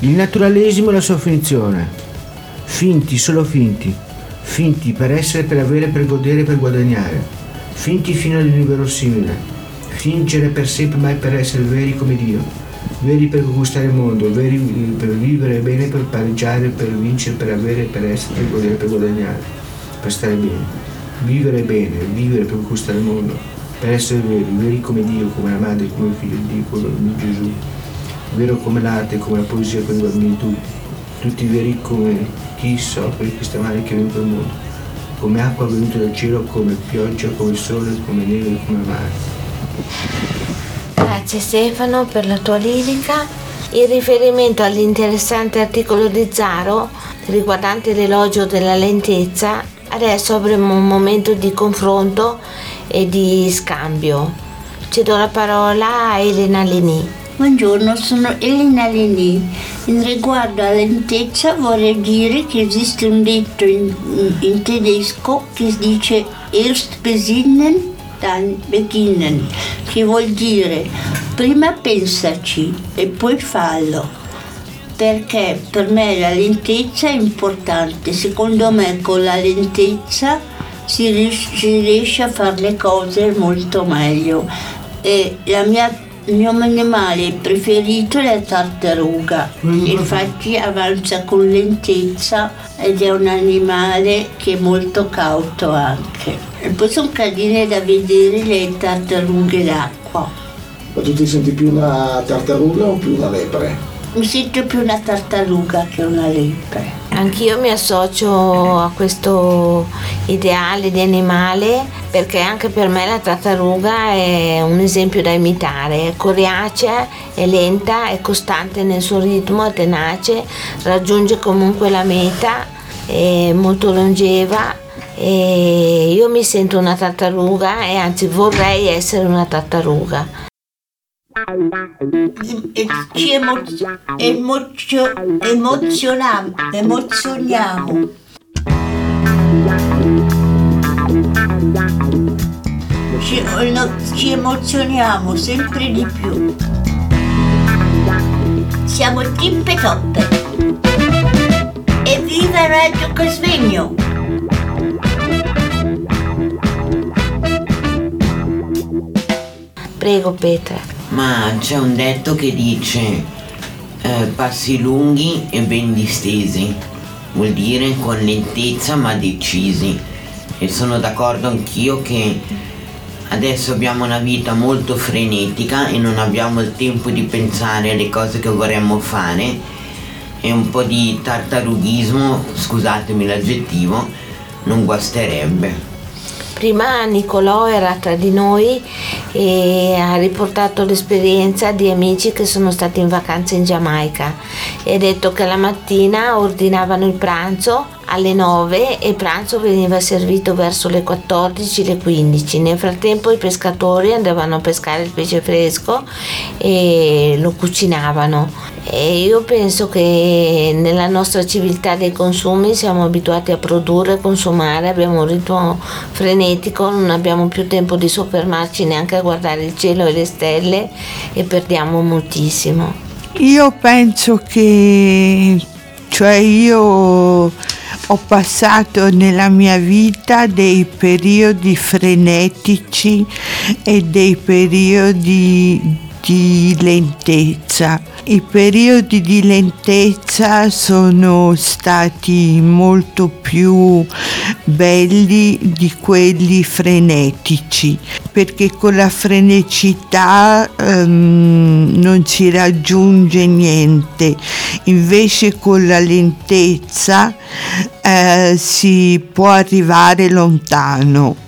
Il naturalesimo e la sua finzione. Finti, solo finti. Finti per essere, per avere, per godere, per guadagnare. Finti fino all'inverosimile. Fingere per sempre mai per essere veri come Dio. Veri per conquistare il mondo, veri per vivere bene, per pareggiare, per vincere, per avere, per essere, per godere, per guadagnare. Per stare bene. Vivere bene, vivere per conquistare il mondo. Per essere veri, veri come Dio, come la madre, come il figlio di Dio, come Gesù vero come l'arte, come la poesia, come i bambini tutti, tutti veri come chi soffre questa male che viene per il mondo, come acqua venuta dal cielo, come pioggia, come sole, come neve, come mare. Grazie Stefano per la tua lirica. In riferimento all'interessante articolo di Zaro riguardante l'elogio della lentezza, adesso avremo un momento di confronto e di scambio. Cedo la parola a Elena Leni. Buongiorno, sono Elena Leni. In riguardo alla lentezza vorrei dire che esiste un detto in, in tedesco che dice Erst besinnen, dann beginnen, che vuol dire prima pensaci e poi fallo. Perché per me la lentezza è importante. Secondo me con la lentezza si riesce, si riesce a fare le cose molto meglio. E la mia il mio animale preferito è la tartaruga, infatti avanza con lentezza ed è un animale che è molto cauto anche. E poi sono carine da vedere le tartarughe d'acqua. Ma tu ti senti più una tartaruga o più una lepre? Mi sento più una tartaruga che una lepre. Anch'io mi associo a questo ideale di animale perché anche per me la tartaruga è un esempio da imitare, è coriacea, è lenta, è costante nel suo ritmo, è tenace, raggiunge comunque la meta, è molto longeva e io mi sento una tartaruga e anzi vorrei essere una tartaruga ci emozio, emozio, emozioniamo, emozioniamo. Ci, no, ci emozioniamo sempre di più. Siamo tippe toppe. Evviva Radio Cosvegno! Prego Petra ma c'è un detto che dice eh, passi lunghi e ben distesi, vuol dire con lentezza ma decisi. E sono d'accordo anch'io che adesso abbiamo una vita molto frenetica e non abbiamo il tempo di pensare alle cose che vorremmo fare e un po' di tartarughismo, scusatemi l'aggettivo, non guasterebbe. Prima Nicolò era tra di noi e ha riportato l'esperienza di amici che sono stati in vacanza in Giamaica. E ha detto che la mattina ordinavano il pranzo alle 9 e pranzo veniva servito verso le 14, le 15. Nel frattempo i pescatori andavano a pescare il pesce fresco e lo cucinavano. E io penso che nella nostra civiltà dei consumi siamo abituati a produrre e consumare, abbiamo un ritmo frenetico, non abbiamo più tempo di soffermarci neanche a guardare il cielo e le stelle e perdiamo moltissimo. Io penso che, cioè io ho passato nella mia vita dei periodi frenetici e dei periodi di lentezza. I periodi di lentezza sono stati molto più belli di quelli frenetici, perché con la freneticità um, non si raggiunge niente, invece con la lentezza uh, si può arrivare lontano.